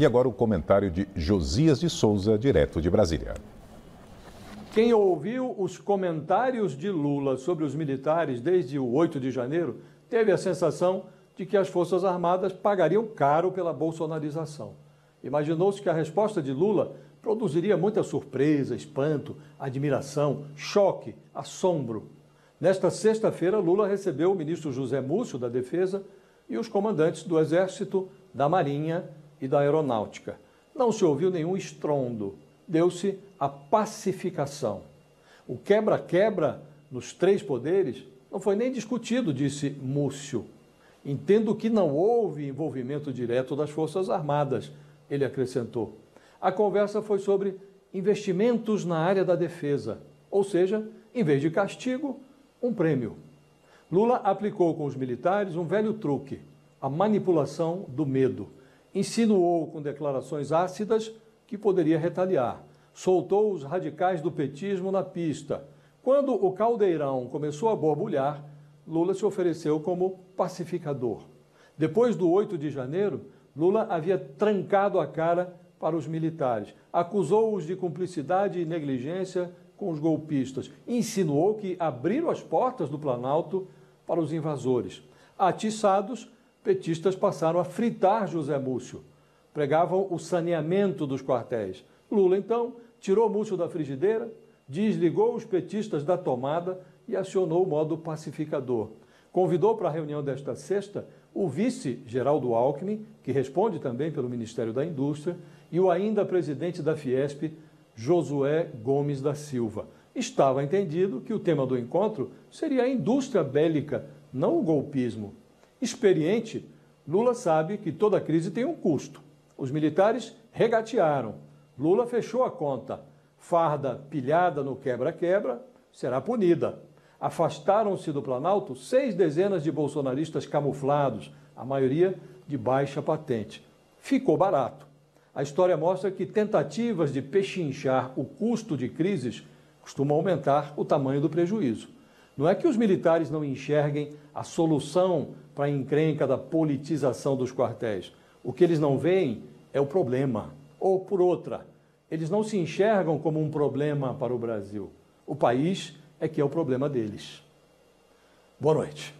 E agora o comentário de Josias de Souza, direto de Brasília. Quem ouviu os comentários de Lula sobre os militares desde o 8 de janeiro teve a sensação de que as Forças Armadas pagariam caro pela bolsonarização. Imaginou-se que a resposta de Lula produziria muita surpresa, espanto, admiração, choque, assombro. Nesta sexta-feira, Lula recebeu o ministro José Múcio, da Defesa, e os comandantes do Exército, da Marinha e da Aeronáutica. Não se ouviu nenhum estrondo, deu-se a pacificação. O quebra-quebra nos três poderes não foi nem discutido, disse Múcio. Entendo que não houve envolvimento direto das Forças Armadas, ele acrescentou. A conversa foi sobre investimentos na área da defesa, ou seja, em vez de castigo, um prêmio. Lula aplicou com os militares um velho truque, a manipulação do medo. Insinuou com declarações ácidas que poderia retaliar. Soltou os radicais do petismo na pista. Quando o caldeirão começou a borbulhar, Lula se ofereceu como pacificador. Depois do 8 de janeiro, Lula havia trancado a cara para os militares, acusou-os de cumplicidade e negligência com os golpistas, insinuou que abriram as portas do Planalto para os invasores. Atiçados, petistas passaram a fritar José Múcio. Pregavam o saneamento dos quartéis. Lula, então, tirou Múcio da frigideira, desligou os petistas da tomada e acionou o modo pacificador. Convidou para a reunião desta sexta o vice Geraldo Alckmin, que responde também pelo Ministério da Indústria, e o ainda presidente da Fiesp, Josué Gomes da Silva. Estava entendido que o tema do encontro seria a indústria bélica, não o golpismo. Experiente, Lula sabe que toda crise tem um custo. Os militares regatearam. Lula fechou a conta. Farda pilhada no quebra-quebra será punida. Afastaram-se do Planalto seis dezenas de bolsonaristas camuflados, a maioria de baixa patente. Ficou barato. A história mostra que tentativas de pechinchar o custo de crises costumam aumentar o tamanho do prejuízo. Não é que os militares não enxerguem a solução para a encrenca da politização dos quartéis. O que eles não veem é o problema. Ou, por outra, eles não se enxergam como um problema para o Brasil. O país é que é o problema deles. Boa noite.